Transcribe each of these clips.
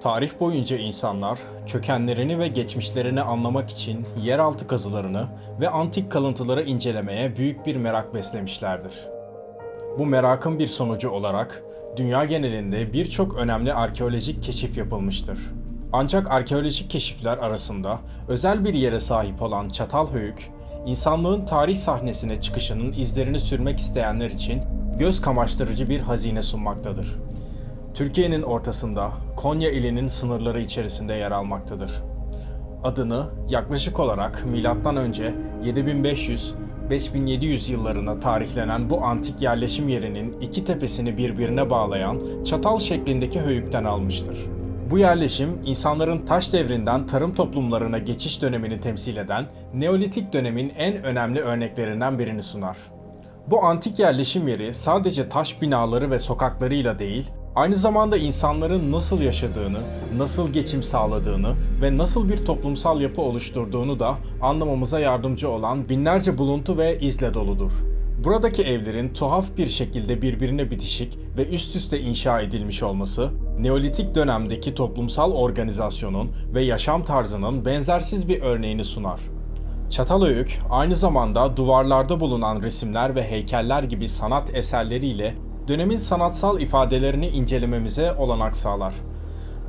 Tarih boyunca insanlar kökenlerini ve geçmişlerini anlamak için yeraltı kazılarını ve antik kalıntıları incelemeye büyük bir merak beslemişlerdir. Bu merakın bir sonucu olarak dünya genelinde birçok önemli arkeolojik keşif yapılmıştır. Ancak arkeolojik keşifler arasında özel bir yere sahip olan Çatalhöyük, insanlığın tarih sahnesine çıkışının izlerini sürmek isteyenler için göz kamaştırıcı bir hazine sunmaktadır. Türkiye'nin ortasında Konya ilinin sınırları içerisinde yer almaktadır. Adını yaklaşık olarak M.Ö. 7500-5700 yıllarına tarihlenen bu antik yerleşim yerinin iki tepesini birbirine bağlayan çatal şeklindeki höyükten almıştır. Bu yerleşim insanların taş devrinden tarım toplumlarına geçiş dönemini temsil eden Neolitik dönemin en önemli örneklerinden birini sunar. Bu antik yerleşim yeri sadece taş binaları ve sokaklarıyla değil, aynı zamanda insanların nasıl yaşadığını, nasıl geçim sağladığını ve nasıl bir toplumsal yapı oluşturduğunu da anlamamıza yardımcı olan binlerce buluntu ve izle doludur. Buradaki evlerin tuhaf bir şekilde birbirine bitişik ve üst üste inşa edilmiş olması, Neolitik dönemdeki toplumsal organizasyonun ve yaşam tarzının benzersiz bir örneğini sunar. Çatalhöyük aynı zamanda duvarlarda bulunan resimler ve heykeller gibi sanat eserleriyle dönemin sanatsal ifadelerini incelememize olanak sağlar.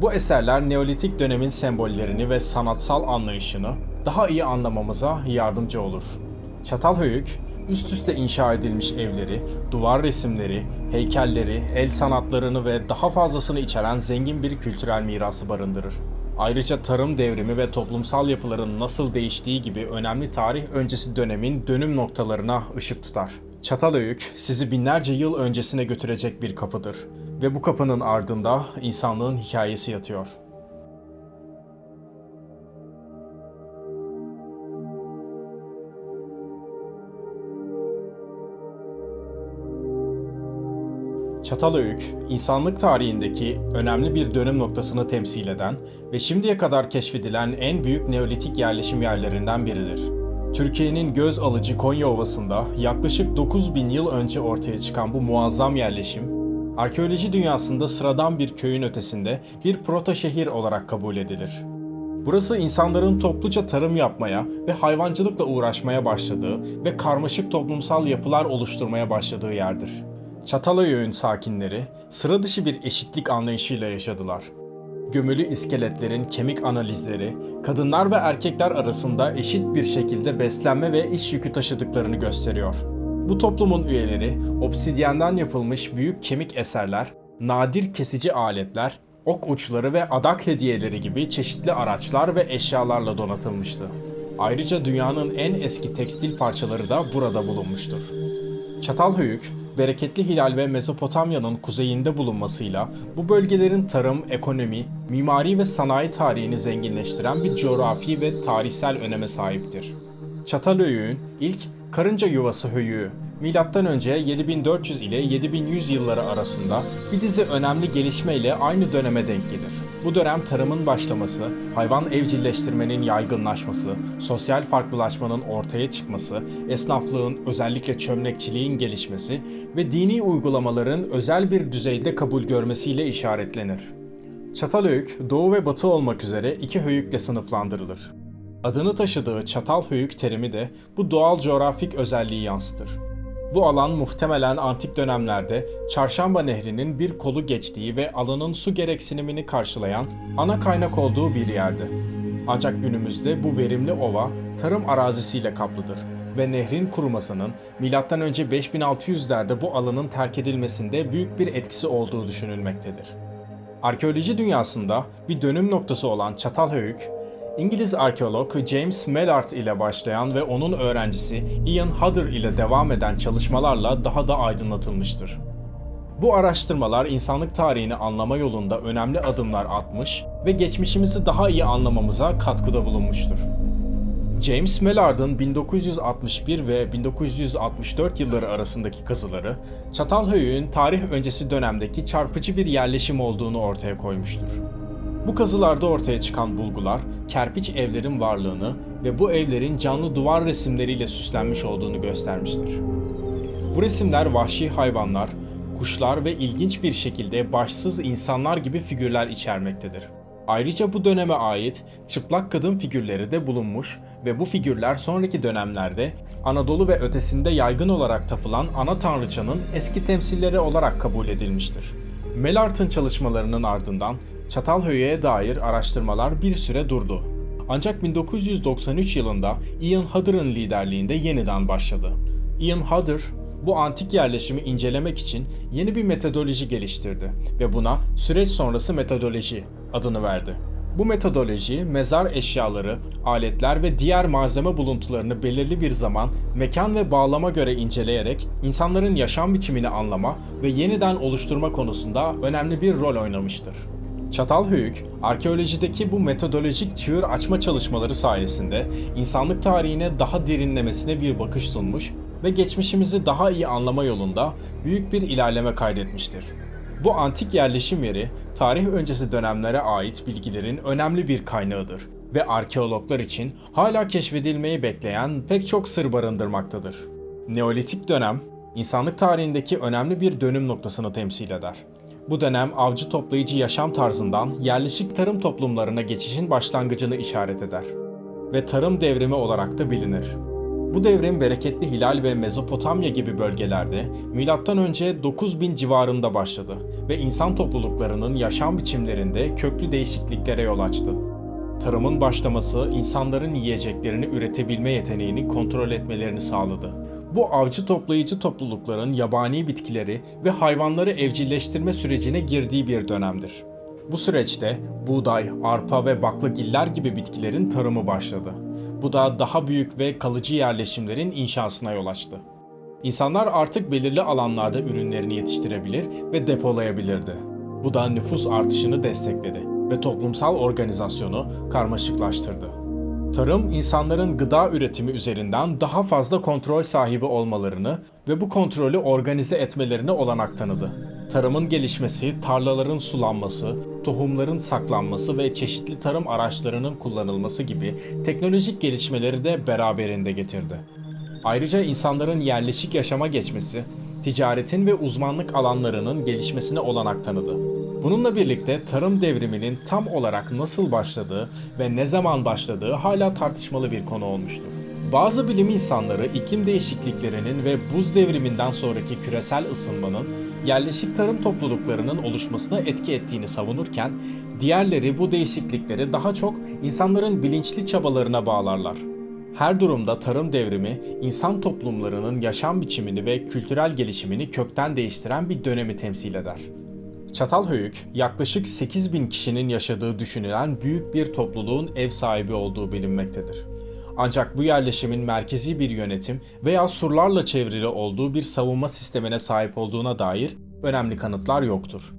Bu eserler Neolitik dönemin sembollerini ve sanatsal anlayışını daha iyi anlamamıza yardımcı olur. Çatalhöyük, üst üste inşa edilmiş evleri, duvar resimleri, heykelleri, el sanatlarını ve daha fazlasını içeren zengin bir kültürel mirası barındırır. Ayrıca tarım devrimi ve toplumsal yapıların nasıl değiştiği gibi önemli tarih öncesi dönemin dönüm noktalarına ışık tutar. Çatalhöyük sizi binlerce yıl öncesine götürecek bir kapıdır ve bu kapının ardında insanlığın hikayesi yatıyor. Çatalhöyük, insanlık tarihindeki önemli bir dönüm noktasını temsil eden ve şimdiye kadar keşfedilen en büyük Neolitik yerleşim yerlerinden biridir. Türkiye'nin göz alıcı Konya Ovası'nda yaklaşık 9000 yıl önce ortaya çıkan bu muazzam yerleşim, arkeoloji dünyasında sıradan bir köyün ötesinde bir proto şehir olarak kabul edilir. Burası insanların topluca tarım yapmaya ve hayvancılıkla uğraşmaya başladığı ve karmaşık toplumsal yapılar oluşturmaya başladığı yerdir. Çatalhöyük'ün sakinleri sıra dışı bir eşitlik anlayışıyla yaşadılar. Gömülü iskeletlerin kemik analizleri, kadınlar ve erkekler arasında eşit bir şekilde beslenme ve iş yükü taşıdıklarını gösteriyor. Bu toplumun üyeleri obsidyenden yapılmış büyük kemik eserler, nadir kesici aletler, ok uçları ve adak hediyeleri gibi çeşitli araçlar ve eşyalarla donatılmıştı. Ayrıca dünyanın en eski tekstil parçaları da burada bulunmuştur. Çatalhöyük, bereketli Hilal ve Mezopotamya'nın kuzeyinde bulunmasıyla bu bölgelerin tarım, ekonomi, mimari ve sanayi tarihini zenginleştiren bir coğrafi ve tarihsel öneme sahiptir. Çatalhöyük'ün ilk karınca yuvası höyüğü M.Ö. 7400 ile 7100 yılları arasında bir dizi önemli gelişme ile aynı döneme denk gelir. Bu dönem tarımın başlaması, hayvan evcilleştirmenin yaygınlaşması, sosyal farklılaşmanın ortaya çıkması, esnaflığın özellikle çömlekçiliğin gelişmesi ve dini uygulamaların özel bir düzeyde kabul görmesiyle işaretlenir. Çatalhöyük, doğu ve batı olmak üzere iki höyükle sınıflandırılır. Adını taşıdığı Çatalhöyük terimi de bu doğal coğrafik özelliği yansıtır. Bu alan muhtemelen antik dönemlerde Çarşamba Nehri'nin bir kolu geçtiği ve alanın su gereksinimini karşılayan ana kaynak olduğu bir yerdi. Ancak günümüzde bu verimli ova tarım arazisiyle kaplıdır ve nehrin kurumasının M.Ö. 5600'lerde bu alanın terk edilmesinde büyük bir etkisi olduğu düşünülmektedir. Arkeoloji dünyasında bir dönüm noktası olan Çatalhöyük, İngiliz arkeolog James Mallard ile başlayan ve onun öğrencisi Ian Hodder ile devam eden çalışmalarla daha da aydınlatılmıştır. Bu araştırmalar insanlık tarihini anlama yolunda önemli adımlar atmış ve geçmişimizi daha iyi anlamamıza katkıda bulunmuştur. James Mallard'ın 1961 ve 1964 yılları arasındaki kazıları, Çatalhöyük'ün tarih öncesi dönemdeki çarpıcı bir yerleşim olduğunu ortaya koymuştur. Bu kazılarda ortaya çıkan bulgular, kerpiç evlerin varlığını ve bu evlerin canlı duvar resimleriyle süslenmiş olduğunu göstermiştir. Bu resimler vahşi hayvanlar, kuşlar ve ilginç bir şekilde başsız insanlar gibi figürler içermektedir. Ayrıca bu döneme ait çıplak kadın figürleri de bulunmuş ve bu figürler sonraki dönemlerde Anadolu ve ötesinde yaygın olarak tapılan ana tanrıçanın eski temsilleri olarak kabul edilmiştir. Melart'ın çalışmalarının ardından Çatalhöyük'e dair araştırmalar bir süre durdu. Ancak 1993 yılında Ian Hodder'ın liderliğinde yeniden başladı. Ian Hodder, bu antik yerleşimi incelemek için yeni bir metodoloji geliştirdi ve buna süreç sonrası metodoloji adını verdi. Bu metodoloji mezar eşyaları, aletler ve diğer malzeme buluntularını belirli bir zaman, mekan ve bağlama göre inceleyerek insanların yaşam biçimini anlama ve yeniden oluşturma konusunda önemli bir rol oynamıştır. Çatalhöyük, arkeolojideki bu metodolojik çığır açma çalışmaları sayesinde insanlık tarihine daha derinlemesine bir bakış sunmuş ve geçmişimizi daha iyi anlama yolunda büyük bir ilerleme kaydetmiştir. Bu antik yerleşim yeri, tarih öncesi dönemlere ait bilgilerin önemli bir kaynağıdır ve arkeologlar için hala keşfedilmeyi bekleyen pek çok sır barındırmaktadır. Neolitik dönem, insanlık tarihindeki önemli bir dönüm noktasını temsil eder. Bu dönem avcı toplayıcı yaşam tarzından yerleşik tarım toplumlarına geçişin başlangıcını işaret eder ve tarım devrimi olarak da bilinir. Bu devrim bereketli Hilal ve Mezopotamya gibi bölgelerde M.Ö. 9000 civarında başladı ve insan topluluklarının yaşam biçimlerinde köklü değişikliklere yol açtı. Tarımın başlaması insanların yiyeceklerini üretebilme yeteneğini kontrol etmelerini sağladı. Bu avcı toplayıcı toplulukların yabani bitkileri ve hayvanları evcilleştirme sürecine girdiği bir dönemdir. Bu süreçte buğday, arpa ve baklagiller gibi bitkilerin tarımı başladı. Bu da daha büyük ve kalıcı yerleşimlerin inşasına yol açtı. İnsanlar artık belirli alanlarda ürünlerini yetiştirebilir ve depolayabilirdi. Bu da nüfus artışını destekledi ve toplumsal organizasyonu karmaşıklaştırdı. Tarım, insanların gıda üretimi üzerinden daha fazla kontrol sahibi olmalarını ve bu kontrolü organize etmelerine olanak tanıdı. Tarımın gelişmesi, tarlaların sulanması, tohumların saklanması ve çeşitli tarım araçlarının kullanılması gibi teknolojik gelişmeleri de beraberinde getirdi. Ayrıca insanların yerleşik yaşama geçmesi, ticaretin ve uzmanlık alanlarının gelişmesine olanak tanıdı. Bununla birlikte tarım devriminin tam olarak nasıl başladığı ve ne zaman başladığı hala tartışmalı bir konu olmuştur. Bazı bilim insanları iklim değişikliklerinin ve buz devriminden sonraki küresel ısınmanın yerleşik tarım topluluklarının oluşmasına etki ettiğini savunurken, diğerleri bu değişiklikleri daha çok insanların bilinçli çabalarına bağlarlar. Her durumda tarım devrimi, insan toplumlarının yaşam biçimini ve kültürel gelişimini kökten değiştiren bir dönemi temsil eder. Çatalhöyük, yaklaşık 8 bin kişinin yaşadığı düşünülen büyük bir topluluğun ev sahibi olduğu bilinmektedir. Ancak bu yerleşimin merkezi bir yönetim veya surlarla çevrili olduğu bir savunma sistemine sahip olduğuna dair önemli kanıtlar yoktur.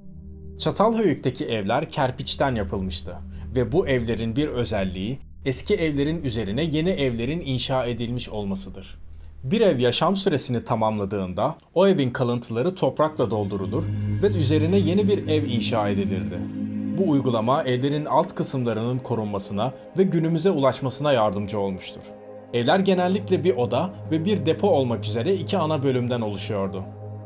Çatalhöyük'teki evler kerpiçten yapılmıştı ve bu evlerin bir özelliği eski evlerin üzerine yeni evlerin inşa edilmiş olmasıdır. Bir ev yaşam süresini tamamladığında o evin kalıntıları toprakla doldurulur ve üzerine yeni bir ev inşa edilirdi. Bu uygulama evlerin alt kısımlarının korunmasına ve günümüze ulaşmasına yardımcı olmuştur. Evler genellikle bir oda ve bir depo olmak üzere iki ana bölümden oluşuyordu.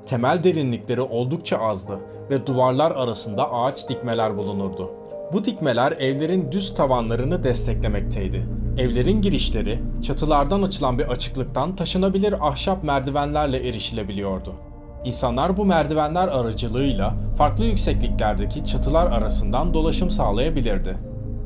Temel derinlikleri oldukça azdı ve duvarlar arasında ağaç dikmeler bulunurdu. Bu dikmeler evlerin düz tavanlarını desteklemekteydi. Evlerin girişleri çatılardan açılan bir açıklıktan taşınabilir ahşap merdivenlerle erişilebiliyordu. İnsanlar bu merdivenler aracılığıyla farklı yüksekliklerdeki çatılar arasından dolaşım sağlayabilirdi.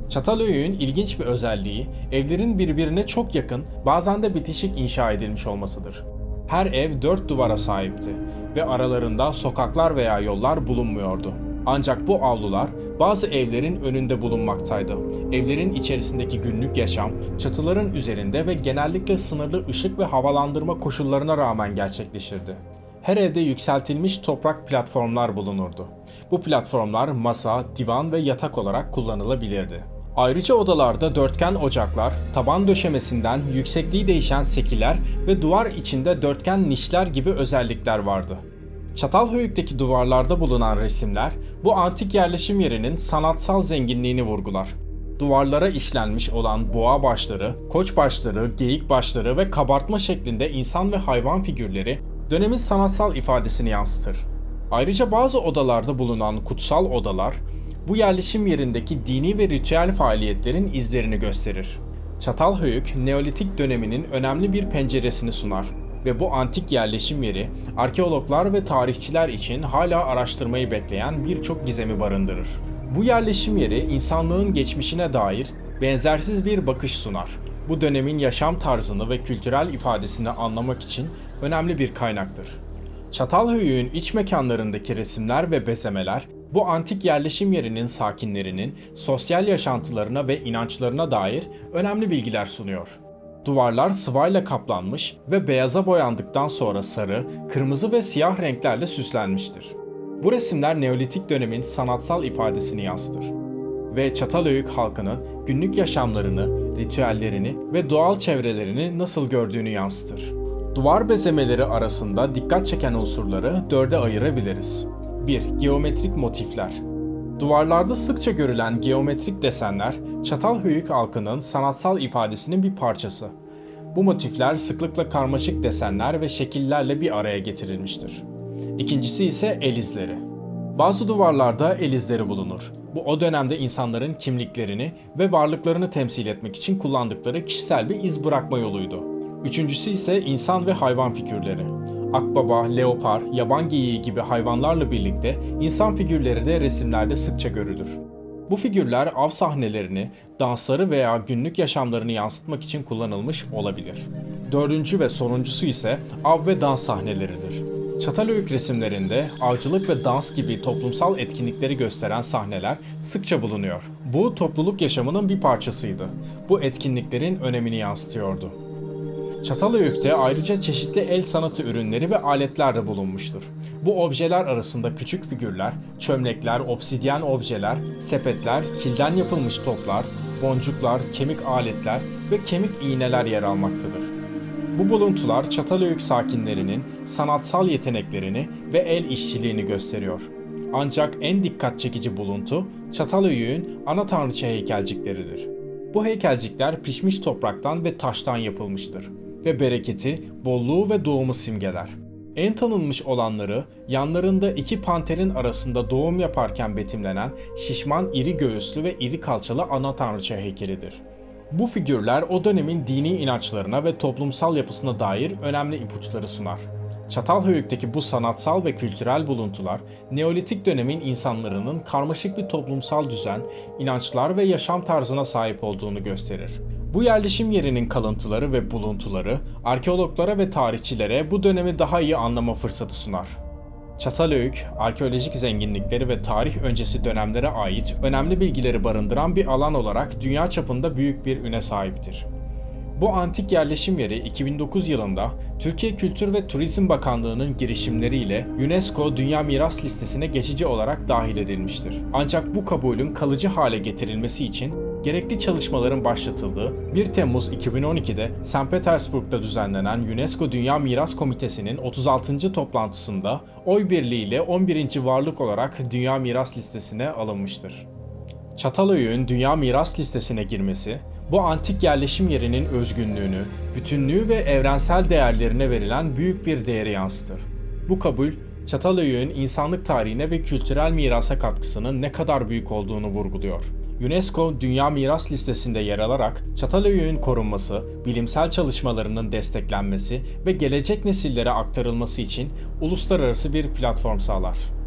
Çatalhöyük'ün ilginç bir özelliği evlerin birbirine çok yakın, bazen de bitişik inşa edilmiş olmasıdır. Her ev dört duvara sahipti ve aralarında sokaklar veya yollar bulunmuyordu. Ancak bu avlular bazı evlerin önünde bulunmaktaydı. Evlerin içerisindeki günlük yaşam, çatıların üzerinde ve genellikle sınırlı ışık ve havalandırma koşullarına rağmen gerçekleşirdi. Her evde yükseltilmiş toprak platformlar bulunurdu. Bu platformlar masa, divan ve yatak olarak kullanılabilirdi. Ayrıca odalarda dörtgen ocaklar, taban döşemesinden yüksekliği değişen sekiler ve duvar içinde dörtgen nişler gibi özellikler vardı. Çatalhöyük'teki duvarlarda bulunan resimler bu antik yerleşim yerinin sanatsal zenginliğini vurgular. Duvarlara işlenmiş olan boğa başları, koç başları, geyik başları ve kabartma şeklinde insan ve hayvan figürleri dönemin sanatsal ifadesini yansıtır. Ayrıca bazı odalarda bulunan kutsal odalar bu yerleşim yerindeki dini ve ritüel faaliyetlerin izlerini gösterir. Çatalhöyük, Neolitik döneminin önemli bir penceresini sunar ve bu antik yerleşim yeri arkeologlar ve tarihçiler için hala araştırmayı bekleyen birçok gizemi barındırır. Bu yerleşim yeri insanlığın geçmişine dair benzersiz bir bakış sunar. Bu dönemin yaşam tarzını ve kültürel ifadesini anlamak için önemli bir kaynaktır. Çatalhöyük'ün iç mekanlarındaki resimler ve bezemeler bu antik yerleşim yerinin sakinlerinin sosyal yaşantılarına ve inançlarına dair önemli bilgiler sunuyor. Duvarlar sıvayla kaplanmış ve beyaza boyandıktan sonra sarı, kırmızı ve siyah renklerle süslenmiştir. Bu resimler Neolitik dönemin sanatsal ifadesini yansıtır ve Çatalhöyük halkının günlük yaşamlarını, ritüellerini ve doğal çevrelerini nasıl gördüğünü yansıtır. Duvar bezemeleri arasında dikkat çeken unsurları dörde ayırabiliriz. 1. Geometrik motifler. Duvarlarda sıkça görülen geometrik desenler, Çatalhöyük halkının sanatsal ifadesinin bir parçası. Bu motifler sıklıkla karmaşık desenler ve şekillerle bir araya getirilmiştir. İkincisi ise el izleri. Bazı duvarlarda el izleri bulunur. Bu o dönemde insanların kimliklerini ve varlıklarını temsil etmek için kullandıkları kişisel bir iz bırakma yoluydu. Üçüncüsü ise insan ve hayvan figürleri. Akbaba, leopar, yaban geyiği gibi hayvanlarla birlikte insan figürleri de resimlerde sıkça görülür. Bu figürler av sahnelerini, dansları veya günlük yaşamlarını yansıtmak için kullanılmış olabilir. Dördüncü ve sonuncusu ise av ve dans sahneleridir. Çatalhöyük resimlerinde avcılık ve dans gibi toplumsal etkinlikleri gösteren sahneler sıkça bulunuyor. Bu topluluk yaşamının bir parçasıydı. Bu etkinliklerin önemini yansıtıyordu. Çatalhöyük'te ayrıca çeşitli el sanatı ürünleri ve aletler de bulunmuştur. Bu objeler arasında küçük figürler, çömlekler, obsidyen objeler, sepetler, kilden yapılmış toplar, boncuklar, kemik aletler ve kemik iğneler yer almaktadır. Bu buluntular Çatalhöyük sakinlerinin sanatsal yeteneklerini ve el işçiliğini gösteriyor. Ancak en dikkat çekici buluntu Çatalhöyük'ün ana tanrıça heykelcikleridir. Bu heykelcikler pişmiş topraktan ve taştan yapılmıştır ve bereketi, bolluğu ve doğumu simgeler. En tanınmış olanları yanlarında iki panterin arasında doğum yaparken betimlenen şişman iri göğüslü ve iri kalçalı ana tanrıça heykelidir. Bu figürler o dönemin dini inançlarına ve toplumsal yapısına dair önemli ipuçları sunar. Çatalhöyük'teki bu sanatsal ve kültürel buluntular, Neolitik dönemin insanların karmaşık bir toplumsal düzen, inançlar ve yaşam tarzına sahip olduğunu gösterir. Bu yerleşim yerinin kalıntıları ve buluntuları, arkeologlara ve tarihçilere bu dönemi daha iyi anlama fırsatı sunar. Çatalhöyük, arkeolojik zenginlikleri ve tarih öncesi dönemlere ait önemli bilgileri barındıran bir alan olarak dünya çapında büyük bir üne sahiptir. Bu antik yerleşim yeri 2009 yılında Türkiye Kültür ve Turizm Bakanlığı'nın girişimleriyle UNESCO Dünya Miras Listesi'ne geçici olarak dahil edilmiştir. Ancak bu kabulün kalıcı hale getirilmesi için gerekli çalışmaların başlatıldığı 1 Temmuz 2012'de St. Petersburg'da düzenlenen UNESCO Dünya Miras Komitesi'nin 36. toplantısında oy birliğiyle 11. varlık olarak Dünya Miras Listesi'ne alınmıştır. Çatalhöyük'ün Dünya Miras Listesi'ne girmesi, bu antik yerleşim yerinin özgünlüğünü, bütünlüğü ve evrensel değerlerine verilen büyük bir değeri yansıtır. Bu kabul, Çatalhöyük'ün insanlık tarihine ve kültürel mirasa katkısının ne kadar büyük olduğunu vurguluyor. UNESCO Dünya Miras Listesi'nde yer alarak Çatalhöyük'ün korunması, bilimsel çalışmalarının desteklenmesi ve gelecek nesillere aktarılması için uluslararası bir platform sağlar.